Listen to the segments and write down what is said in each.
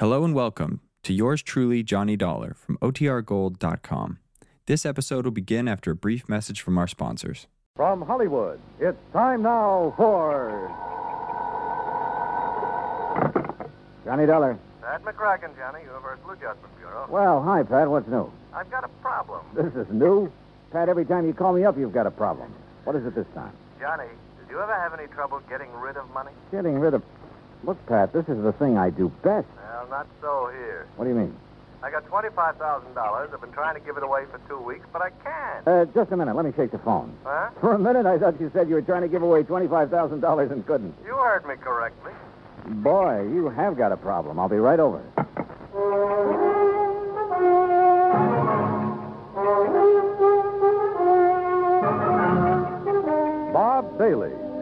Hello and welcome to yours truly, Johnny Dollar from OTRGold.com. This episode will begin after a brief message from our sponsors. From Hollywood, it's time now for. Johnny Dollar. Pat McCracken, Johnny, Universal Adjustment Bureau. Well, hi, Pat. What's new? I've got a problem. This is new. Pat, every time you call me up, you've got a problem. What is it this time? Johnny, did you ever have any trouble getting rid of money? Getting rid of. Look, Pat, this is the thing I do best. Well, not so here. What do you mean? I got $25,000. I've been trying to give it away for two weeks, but I can't. Uh, just a minute. Let me shake the phone. Huh? For a minute, I thought you said you were trying to give away $25,000 and couldn't. You heard me correctly. Boy, you have got a problem. I'll be right over.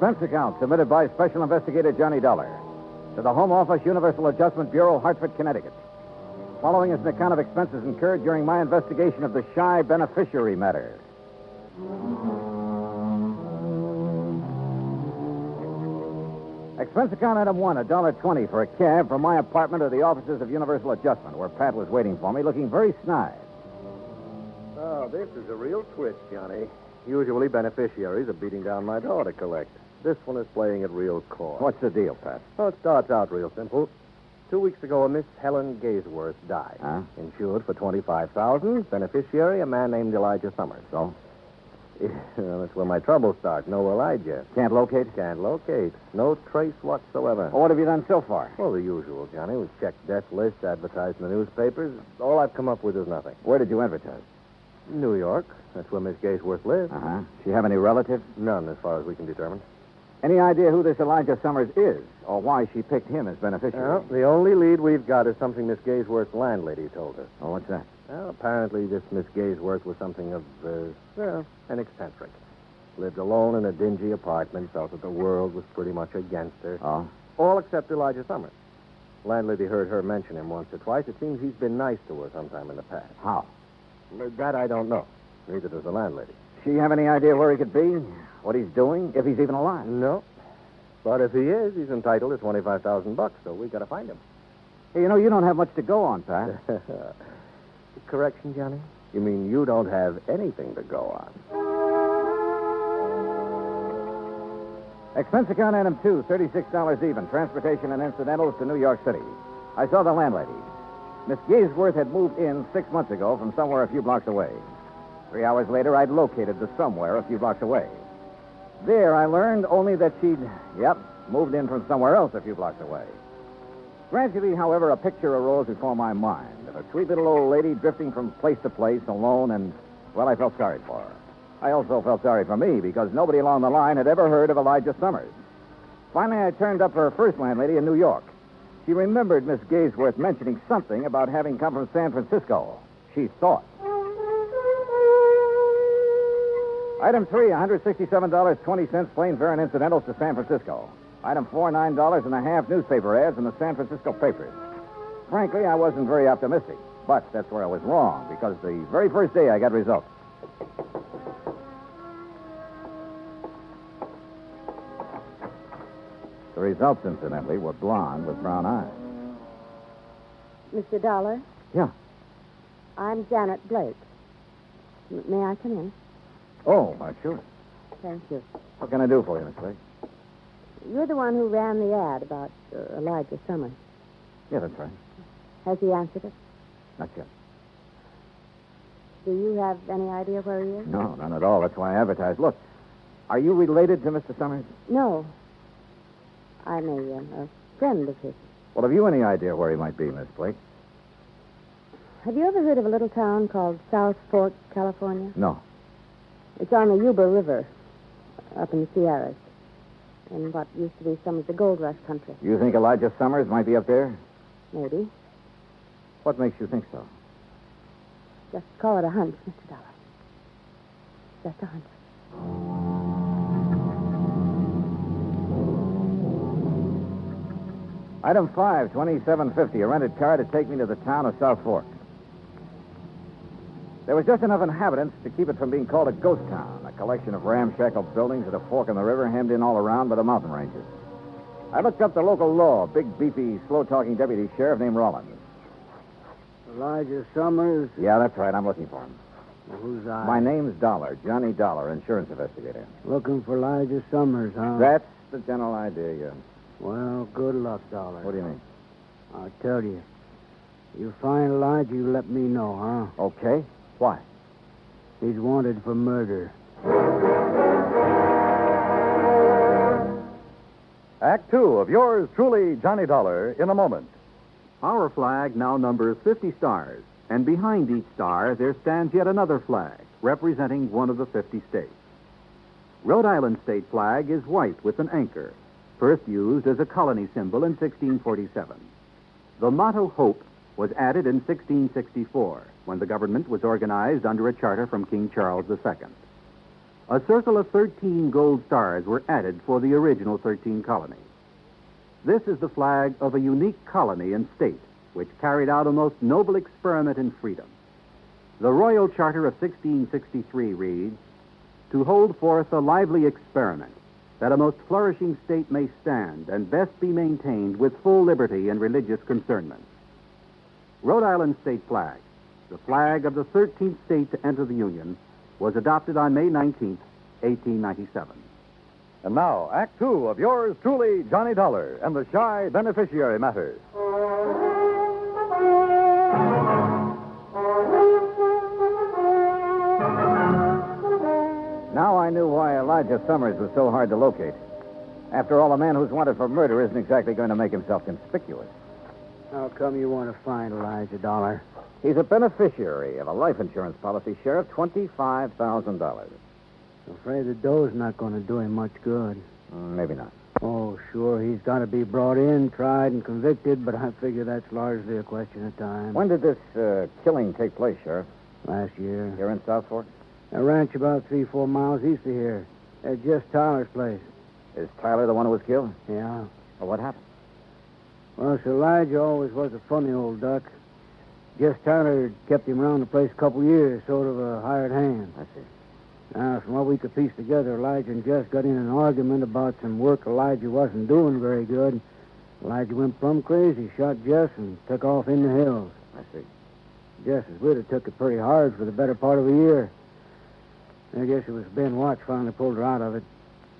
Expense account submitted by Special Investigator Johnny Dollar to the Home Office Universal Adjustment Bureau, Hartford, Connecticut. Following is an account of expenses incurred during my investigation of the shy beneficiary matter. Expense account item one, a dollar twenty for a cab from my apartment to the offices of Universal Adjustment, where Pat was waiting for me, looking very snide. Oh, this is a real twist, Johnny. Usually beneficiaries are beating down my door to collect. This one is playing it real coy. What's the deal, Pat? Well, it starts out real simple. Two weeks ago, a Miss Helen Gaysworth died. Huh? Insured for twenty-five thousand. Beneficiary, a man named Elijah Summers. So? well, that's where my troubles start. No Elijah. Can't locate? Can't locate. No trace whatsoever. Well, what have you done so far? Well, the usual, Johnny. We've checked death lists, advertised in the newspapers. All I've come up with is nothing. Where did you advertise? New York. That's where Miss Gaysworth lives. Uh huh. She have any relatives? None, as far as we can determine. Any idea who this Elijah Summers is, or why she picked him as beneficiary? Well, the only lead we've got is something Miss Gaysworth's landlady told us. Oh, what's that? Well, apparently this Miss Gaysworth was something of, uh, well, an eccentric. Lived alone in a dingy apartment, felt that the world was pretty much against her. Oh, All except Elijah Summers. Landlady heard her mention him once or twice. It seems he's been nice to her sometime in the past. how? That I don't know. Neither does the landlady. She have any idea where he could be, what he's doing, if he's even alive? No. But if he is, he's entitled to 25000 bucks, so we got to find him. Hey, you know, you don't have much to go on, Pat. Correction, Johnny? You mean you don't have anything to go on? Expense account item two, $36 even, transportation and incidentals to New York City. I saw the landlady. Miss Gaysworth had moved in six months ago from somewhere a few blocks away. Three hours later, I'd located the somewhere a few blocks away. There, I learned only that she'd, yep, moved in from somewhere else a few blocks away. Gradually, however, a picture arose before my mind of a sweet little old lady drifting from place to place alone, and, well, I felt sorry for her. I also felt sorry for me because nobody along the line had ever heard of Elijah Summers. Finally, I turned up her first landlady in New York. She remembered Miss Gaysworth mentioning something about having come from San Francisco. She thought. Item three, $167.20 plane fare and incidentals to San Francisco. Item four, $9 and a half newspaper ads in the San Francisco papers. Frankly, I wasn't very optimistic, but that's where I was wrong because the very first day I got results. The results, incidentally, were blonde with brown eyes. Mr. Dollar? Yeah. I'm Janet Blake. May I come in? Oh, uh, sure. Thank you. What can I do for you, Miss Blake? You're the one who ran the ad about uh, Elijah Summers. Yeah, that's right. Has he answered it? Not yet. Do you have any idea where he is? No, none at all. That's why I advertised. Look, are you related to Mr. Summers? No. I'm a, uh, a friend of his. Well, have you any idea where he might be, Miss Blake? Have you ever heard of a little town called South Fork, California? No. It's on the Yuba River, up in the Sierras, in what used to be some of the gold rush country. You think Elijah Summers might be up there? Maybe. What makes you think so? Just call it a hunch, Mr. Dollar. Just a hunch. Item 5, 2750, a rented car to take me to the town of South Fork. There was just enough inhabitants to keep it from being called a ghost town, a collection of ramshackle buildings at a fork in the river hemmed in all around by the mountain ranges. I looked up the local law, a big, beefy, slow-talking deputy sheriff named Rollins. Elijah Summers. Yeah, that's right. I'm looking for him. Well, who's I? My name's Dollar, Johnny Dollar, insurance investigator. Looking for Elijah Summers, huh? That's the general idea, yeah. Well, good luck, Dollar. What do you mean? I'll tell you. You find Elijah, you let me know, huh? Okay. Why? He's wanted for murder. Act two of yours truly, Johnny Dollar, in a moment. Our flag now numbers 50 stars, and behind each star there stands yet another flag, representing one of the 50 states. Rhode Island state flag is white with an anchor, first used as a colony symbol in 1647. The motto Hope was added in 1664 when the government was organized under a charter from King Charles II. A circle of 13 gold stars were added for the original 13 colonies. This is the flag of a unique colony and state which carried out a most noble experiment in freedom. The Royal Charter of 1663 reads To hold forth a lively experiment that a most flourishing state may stand and best be maintained with full liberty and religious concernment. Rhode Island state flag, the flag of the 13th state to enter the Union, was adopted on May 19, 1897. And now, Act Two of yours truly, Johnny Dollar, and the shy beneficiary matter. Now I knew why Elijah Summers was so hard to locate. After all, a man who's wanted for murder isn't exactly going to make himself conspicuous. How come you want to find Elijah Dollar? He's a beneficiary of a life insurance policy, Sheriff, $25,000. Afraid the dough's not going to do him much good. Mm, Maybe not. Oh, sure, he's got to be brought in, tried, and convicted, but I figure that's largely a question of time. When did this uh, killing take place, Sheriff? Last year. Here in South Fork? A ranch about three, four miles east of here. At Jess Tyler's place. Is Tyler the one who was killed? Yeah. Well, what happened? Well, Sir Elijah always was a funny old duck. Jess Tyler kept him around the place a couple years, sort of a hired hand. I see. Now, from what we could piece together, Elijah and Jess got in an argument about some work Elijah wasn't doing very good. Elijah went plumb crazy, shot Jess, and took off in the hills. I see. Jess's widow took it pretty hard for the better part of a year. I guess it was Ben Watts finally pulled her out of it.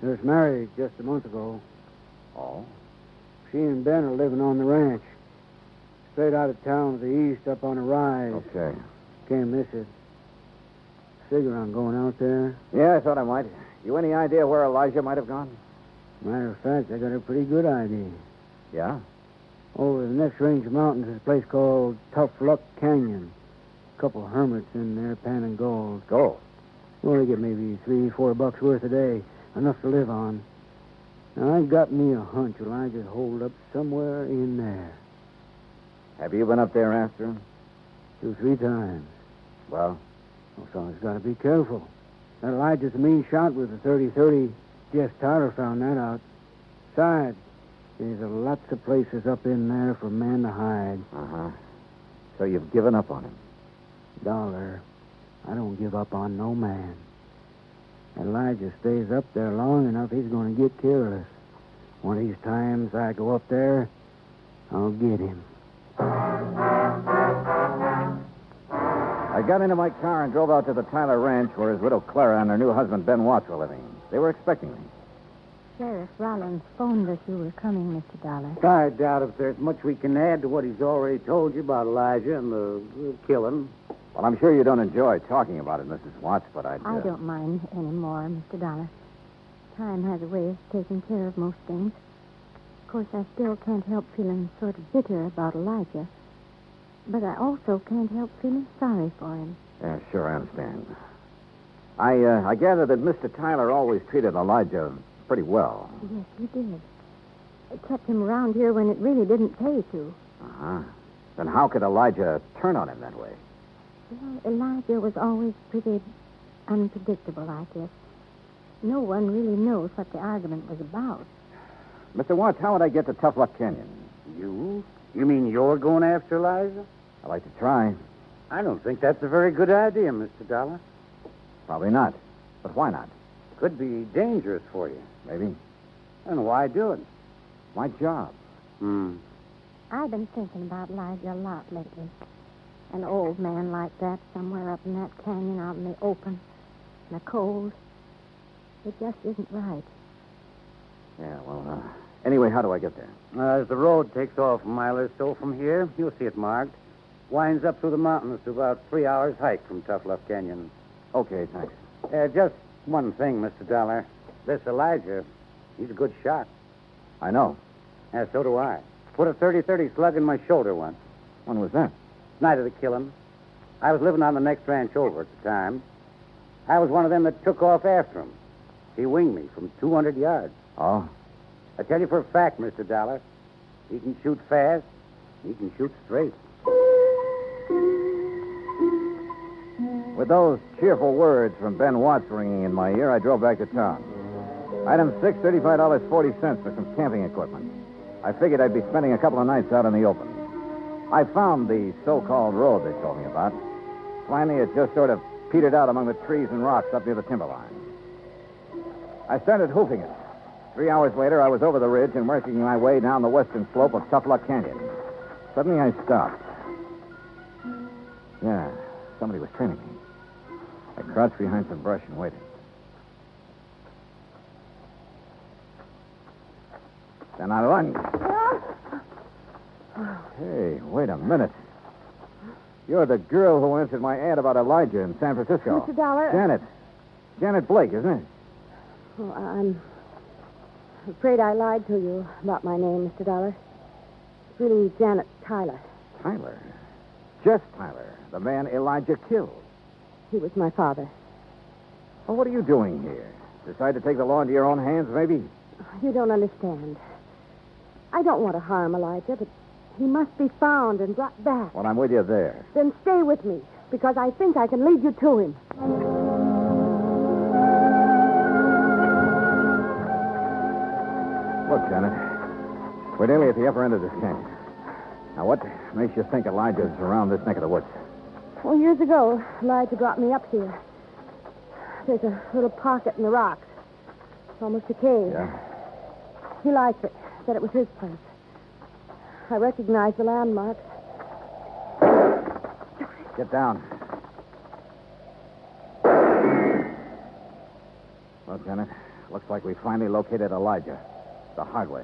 They was married just a month ago. Oh? She and Ben are living on the ranch. Straight out of town to the east up on a rise. Okay. Can't miss it. Figure on going out there. Yeah, I thought I might. You any idea where Elijah might have gone? Matter of fact, I got a pretty good idea. Yeah? Over the next range of mountains is a place called Tough Luck Canyon. A couple of hermits in there panning gold. Go. Well, they get maybe three, four bucks worth a day. Enough to live on. Now, I got me a hunch Elijah'd hold up somewhere in there. Have you been up there after him? Two, three times. Well, Well, someone's got to be careful. That Elijah's a mean shot with a 30-30. Jess Tyler found that out. Besides, there's a lots of places up in there for a man to hide. uh-huh. So you've given up on him? Dollar, I don't give up on no man. Elijah stays up there long enough, he's going to get careless. One of these times I go up there, I'll get him. I got into my car and drove out to the Tyler Ranch where his widow Clara and her new husband Ben Watts were living. They were expecting me. Sheriff Rollins phoned us you were coming, Mr. Dollar. I doubt if there's much we can add to what he's already told you about Elijah and the, the killing. Well, I'm sure you don't enjoy talking about it, Mrs. Watts, but I'd. I uh, don't mind any more, Mr. Dollar. Time has a way of taking care of most things. Of course, I still can't help feeling sort of bitter about Elijah. But I also can't help feeling sorry for him. Yeah, sure, I understand. I, uh, I gather that Mr. Tyler always treated Elijah pretty well. Yes, he did. It kept him around here when it really didn't pay to. Uh-huh. Then how could Elijah turn on him that way? Well, Elijah was always pretty unpredictable, I guess. No one really knows what the argument was about. Mr. Watts, how would I get to Tough Luck Canyon? You? You mean you're going after Elijah? I'd like to try. I don't think that's a very good idea, Mr. Dollar. Probably not. But why not? Could be dangerous for you. Maybe. And why do it? My job. Hmm. I've been thinking about Liza a lot lately. An old man like that somewhere up in that canyon out in the open, in the cold. It just isn't right. Yeah, well, uh, anyway, how do I get there? Uh, as the road takes off a mile or so from here, you'll see it marked. Winds up through the mountains to about three hours' hike from Tough Luck Canyon. Okay, thanks. Uh, just one thing, Mr. Dollar. This Elijah, he's a good shot. I know. Yeah, so do I. Put a 30-30 slug in my shoulder once. When was that? Night of the killing. I was living on the next ranch over at the time. I was one of them that took off after him. He winged me from 200 yards. Oh? I tell you for a fact, Mr. Dollar, he can shoot fast. He can shoot straight. With those cheerful words from Ben Watts ringing in my ear, I drove back to town. Item six, $35.40 for some camping equipment. I figured I'd be spending a couple of nights out in the open. I found the so-called road they told me about. Finally, it just sort of petered out among the trees and rocks up near the timberline. I started hoofing it. Three hours later, I was over the ridge and working my way down the western slope of Tough Luck Canyon. Suddenly, I stopped. Yeah, somebody was trailing me. I crouched behind some brush and waited. Then I lunged. Hey, wait a minute. You're the girl who answered my ad about Elijah in San Francisco. Mr. Dollar. Janet. Janet Blake, isn't it? Oh, I'm afraid I lied to you about my name, Mr. Dollar. It's really Janet Tyler. Tyler. Jess Tyler, the man Elijah killed. He was my father. Well, what are you doing here? Decide to take the law into your own hands, maybe? You don't understand. I don't want to harm Elijah, but he must be found and brought back. Well, I'm with you there. Then stay with me, because I think I can lead you to him. Look, Janet. We're nearly at the upper end of this canyon. Now, what makes you think Elijah's around this neck of the woods? Well, years ago, Elijah brought me up here. There's a little pocket in the rocks. It's almost a cave. Yeah? He liked it. Said it was his place. I recognize the landmarks. Get down. Well, Janet, looks like we finally located Elijah. The hard way.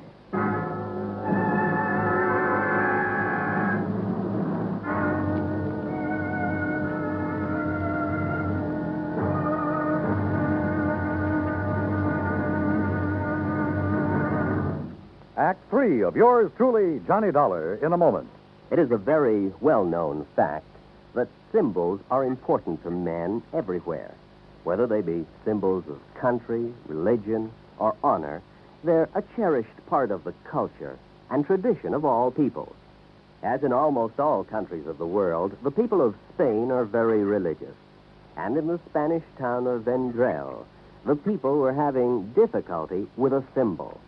Act three of yours truly, Johnny Dollar, in a moment. It is a very well known fact that symbols are important to men everywhere. Whether they be symbols of country, religion, or honor, they're a cherished part of the culture and tradition of all peoples. As in almost all countries of the world, the people of Spain are very religious. And in the Spanish town of Vendrell, the people were having difficulty with a symbol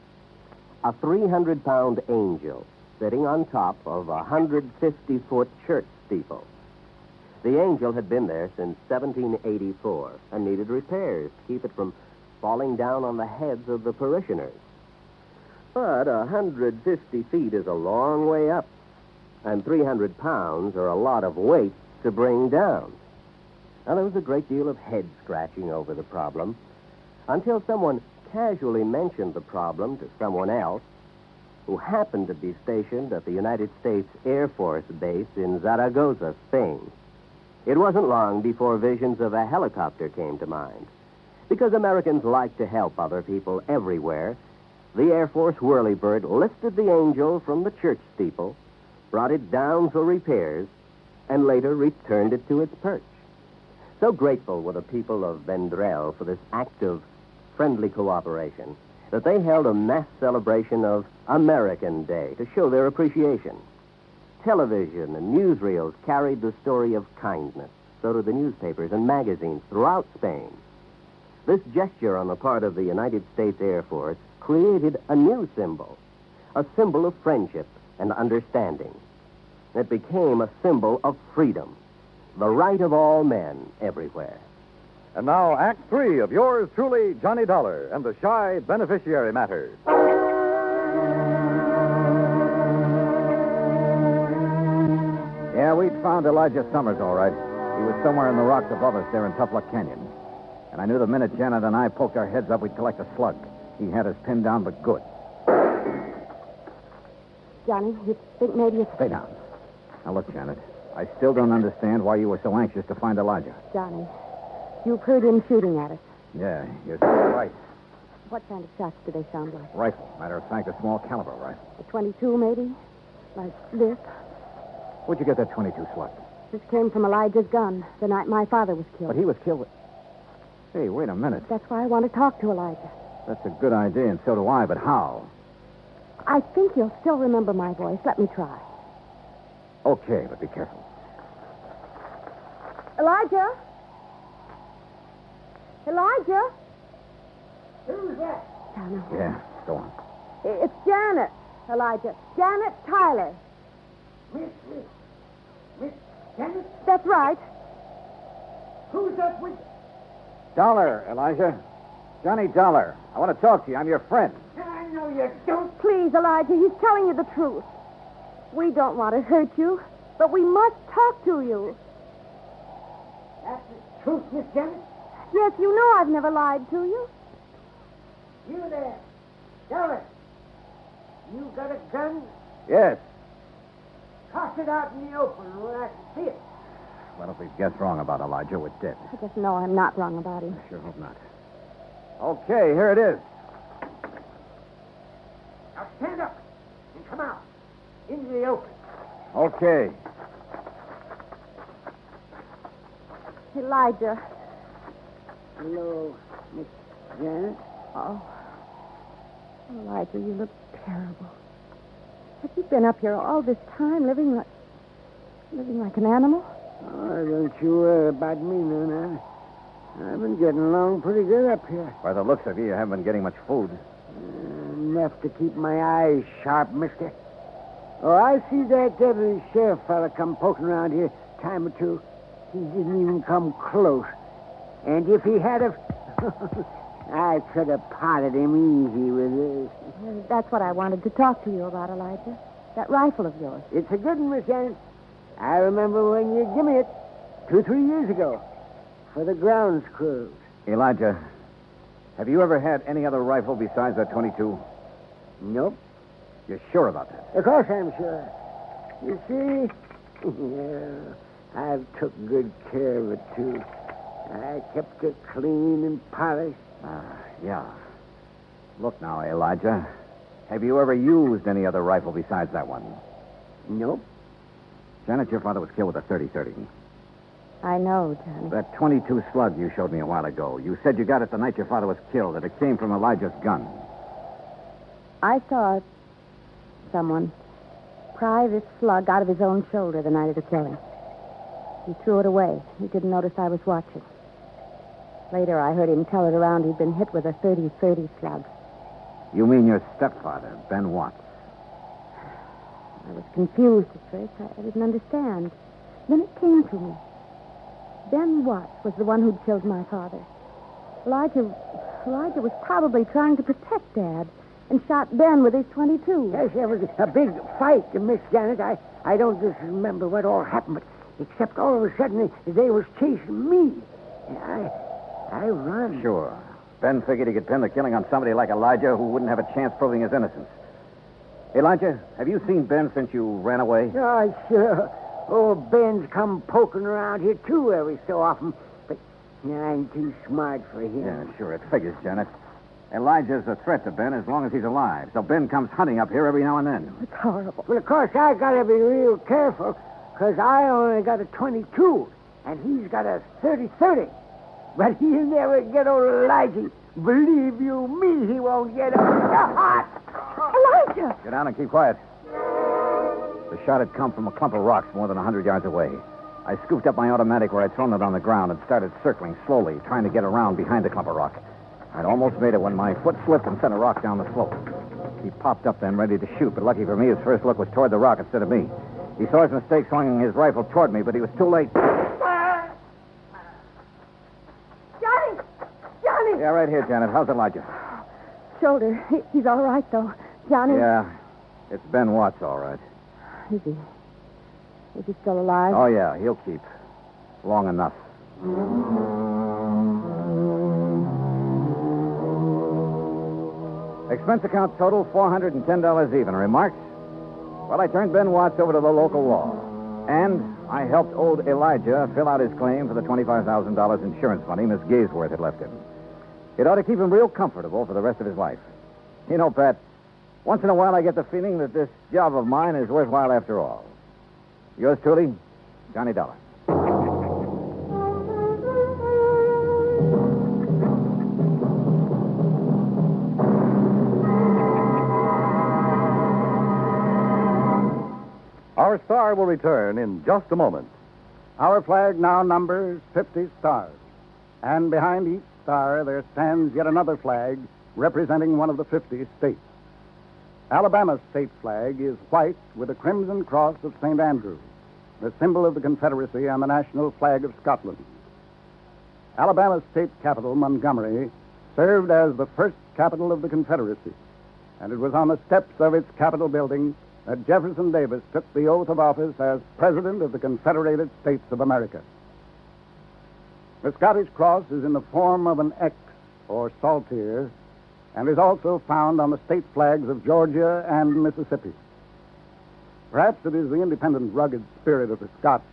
a 300 pound angel sitting on top of a 150 foot church steeple. The angel had been there since 1784 and needed repairs to keep it from falling down on the heads of the parishioners. But a 150 feet is a long way up, and 300 pounds are a lot of weight to bring down. Now, there was a great deal of head scratching over the problem until someone casually mentioned the problem to someone else who happened to be stationed at the United States Air Force Base in Zaragoza, Spain. It wasn't long before visions of a helicopter came to mind. Because Americans like to help other people everywhere, the Air Force Whirlybird lifted the angel from the church steeple, brought it down for repairs, and later returned it to its perch. So grateful were the people of Vendrell for this act of friendly cooperation that they held a mass celebration of American Day to show their appreciation. television and newsreels carried the story of kindness, so did the newspapers and magazines throughout Spain. This gesture on the part of the United States Air Force created a new symbol, a symbol of friendship and understanding. It became a symbol of freedom, the right of all men everywhere. And now, Act Three of yours truly, Johnny Dollar, and the Shy Beneficiary Matter. Yeah, we'd found Elijah Summers, all right. He was somewhere in the rocks above us there in Tough Luck Canyon. And I knew the minute Janet and I poked our heads up, we'd collect a slug. He had us pinned down, but good. Johnny, you think maybe it's... Stay down. Now, look, Janet. I still don't understand why you were so anxious to find Elijah. Johnny, you've heard him shooting at us. Yeah, you're right. What kind of shots do they sound like? Rifle. Matter of fact, a small caliber rifle. A 22, maybe? Like this? Where'd you get that 22 slug? This came from Elijah's gun the night my father was killed. But he was killed with... Hey, wait a minute. That's why I want to talk to Elijah. That's a good idea, and so do I, but how? I think he'll still remember my voice. Let me try. Okay, but be careful. Elijah? Elijah? Who's that? Janet. Yeah, go on. It's Janet, Elijah. Janet Tyler. Miss, Miss, Miss Janet? That's right. Who's that with Dollar, Elijah. Johnny Dollar. I want to talk to you. I'm your friend. I know you don't. Please, Elijah, he's telling you the truth. We don't want to hurt you, but we must talk to you. That's the truth, Miss Janet. Yes, you know I've never lied to you. You there. Dollar. You got a gun? Yes. Toss it out in the open where I can see it. Well, if we've guessed wrong about Elijah, we're dead. I just know I'm not wrong about him. Sure hope not. Okay, here it is. Now stand up and come out into the open. Okay. Elijah. Hello, Miss Janet. Oh. Elijah, you look terrible. Have you been up here all this time living like living like an animal? Oh, don't you worry about me none. I, I've been getting along pretty good up here. By the looks of you, you haven't been getting much food. Uh, enough to keep my eyes sharp, mister. Oh, I see that deputy sheriff fella come poking around here time or two. He didn't even come close. And if he had have, I could have potted him easy with this. That's what I wanted to talk to you about, Elijah. That rifle of yours. It's a good one, Miss Janet. I remember when you give me it two, three years ago for the grounds crew. Elijah, have you ever had any other rifle besides that 22? Nope. You're sure about that? Of course I'm sure. You see, yeah, I've took good care of it, too. I kept it clean and polished. Ah, yeah. Look now, Elijah. Have you ever used any other rifle besides that one? Nope. Janet, your father was killed with a 30-30. I know, Johnny. That 22 slug you showed me a while ago. You said you got it the night your father was killed, that it came from Elijah's gun. I saw someone pry this slug out of his own shoulder the night of the killing. He threw it away. He didn't notice I was watching. Later, I heard him tell it around he'd been hit with a 30-30 slug. You mean your stepfather, Ben Watts? I was confused at first. I, I didn't understand. Then it came to me. Ben Watts was the one who'd killed my father. Elijah, Elijah was probably trying to protect Dad and shot Ben with his 22. Yes, there was a big fight, Miss Janet. I, I don't just remember what all happened, but except all of a sudden they, they was chasing me. I, I run. Sure. Ben figured he could pin the killing on somebody like Elijah who wouldn't have a chance proving his innocence. Elijah, have you seen Ben since you ran away? Oh, sure. Oh, Ben's come poking around here, too, every so often. But I ain't too smart for him. Yeah, sure. It figures, Janet. Elijah's a threat to Ben as long as he's alive. So Ben comes hunting up here every now and then. It's horrible. Well, of course, I gotta be real careful, because I only got a 22, and he's got a 30-30. But he'll never get old Elijah. Believe you me, he won't get old. Get down and keep quiet. The shot had come from a clump of rocks more than a hundred yards away. I scooped up my automatic where I'd thrown it on the ground and started circling slowly, trying to get around behind the clump of rock. I'd almost made it when my foot slipped and sent a rock down the slope. He popped up then, ready to shoot, but lucky for me, his first look was toward the rock instead of me. He saw his mistake, swinging his rifle toward me, but he was too late. Johnny! Johnny! Yeah, right here, Janet. How's Elijah? Shoulder. He- He's all right, though. Johnny. Yeah, it's Ben Watts, all right. Is he? Is he still alive? Oh, yeah, he'll keep. Long enough. Expense account total $410 even. Remarks? Well, I turned Ben Watts over to the local law. And I helped old Elijah fill out his claim for the $25,000 insurance money Miss Gaysworth had left him. It ought to keep him real comfortable for the rest of his life. You know, Pat, once in a while I get the feeling that this job of mine is worthwhile after all. Yours truly, Johnny Dollar. Our star will return in just a moment. Our flag now numbers 50 stars. And behind each star there stands yet another flag representing one of the 50 states. Alabama's state flag is white with a crimson cross of St. Andrew, the symbol of the Confederacy and the national flag of Scotland. Alabama's state capital, Montgomery, served as the first capital of the Confederacy, and it was on the steps of its Capitol building that Jefferson Davis took the oath of office as President of the Confederated States of America. The Scottish cross is in the form of an X, or saltire, and is also found on the state flags of Georgia and Mississippi. Perhaps it is the independent, rugged spirit of the Scots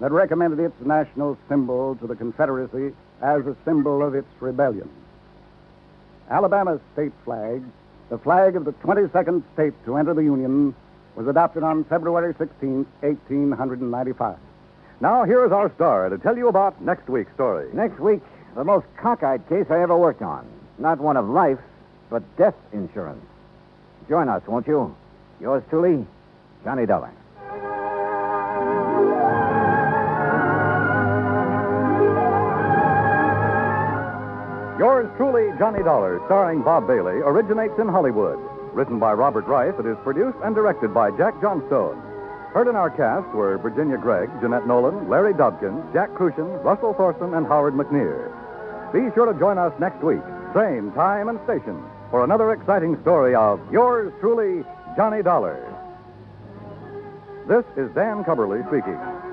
that recommended its national symbol to the Confederacy as a symbol of its rebellion. Alabama's state flag, the flag of the 22nd state to enter the Union, was adopted on February 16, 1895. Now, here is our star to tell you about next week's story. Next week, the most cockeyed case I ever worked on. Not one of life, but death insurance. Join us, won't you? Yours truly, Johnny Dollar. Yours truly, Johnny Dollar, starring Bob Bailey, originates in Hollywood. Written by Robert Ryf, it is produced and directed by Jack Johnstone. Heard in our cast were Virginia Gregg, Jeanette Nolan, Larry Dobkin, Jack Kruschen, Russell Thorson, and Howard McNear. Be sure to join us next week, same time and station, for another exciting story of yours truly, Johnny Dollar. This is Dan Cubberly speaking.